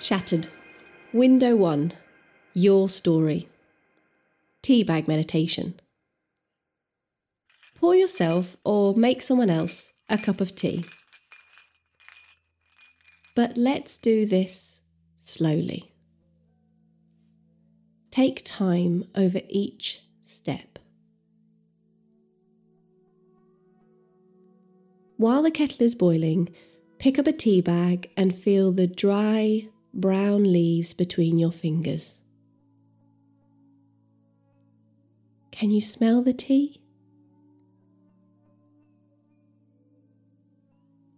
Shattered. Window 1. Your story. Teabag meditation. Pour yourself or make someone else a cup of tea. But let's do this slowly. Take time over each step. While the kettle is boiling, pick up a tea bag and feel the dry, brown leaves between your fingers. Can you smell the tea?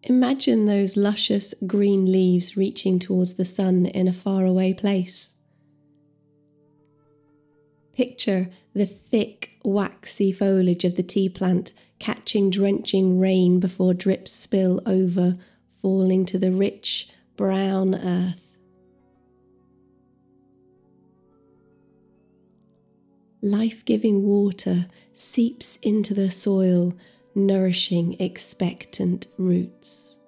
Imagine those luscious green leaves reaching towards the sun in a faraway place. Picture the thick, waxy foliage of the tea plant catching drenching rain before drips spill over, falling to the rich, brown earth. Life giving water seeps into the soil, nourishing expectant roots.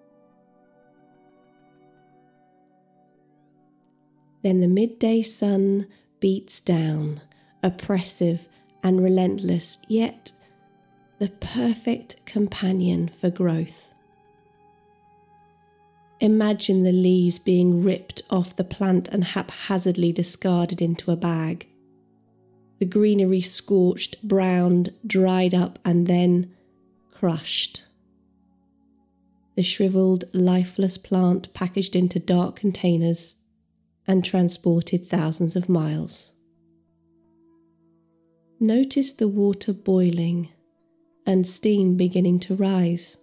Then the midday sun beats down, oppressive and relentless, yet the perfect companion for growth. Imagine the leaves being ripped off the plant and haphazardly discarded into a bag the greenery scorched, browned, dried up, and then crushed. The shriveled, lifeless plant packaged into dark containers and transported thousands of miles. Notice the water boiling and steam beginning to rise.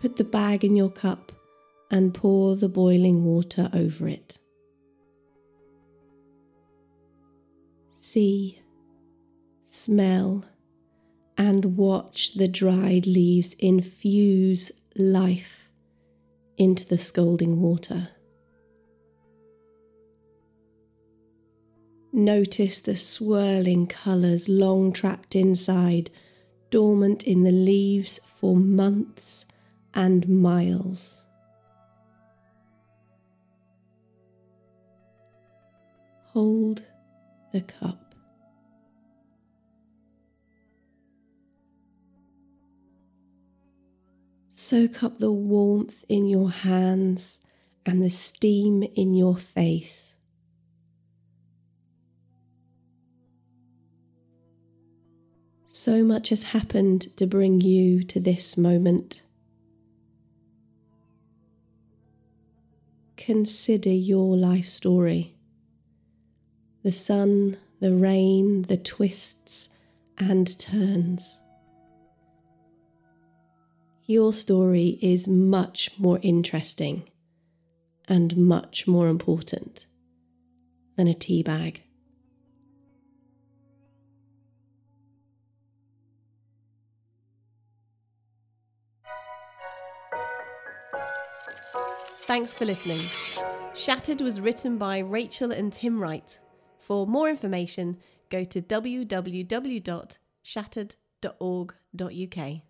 Put the bag in your cup and pour the boiling water over it. See, smell, and watch the dried leaves infuse life into the scalding water. Notice the swirling colours long trapped inside, dormant in the leaves for months and miles. Hold the cup. Soak up the warmth in your hands and the steam in your face. So much has happened to bring you to this moment. Consider your life story the sun, the rain, the twists and turns. Your story is much more interesting and much more important than a tea bag. Thanks for listening. Shattered was written by Rachel and Tim Wright. For more information, go to www.shattered.org.uk.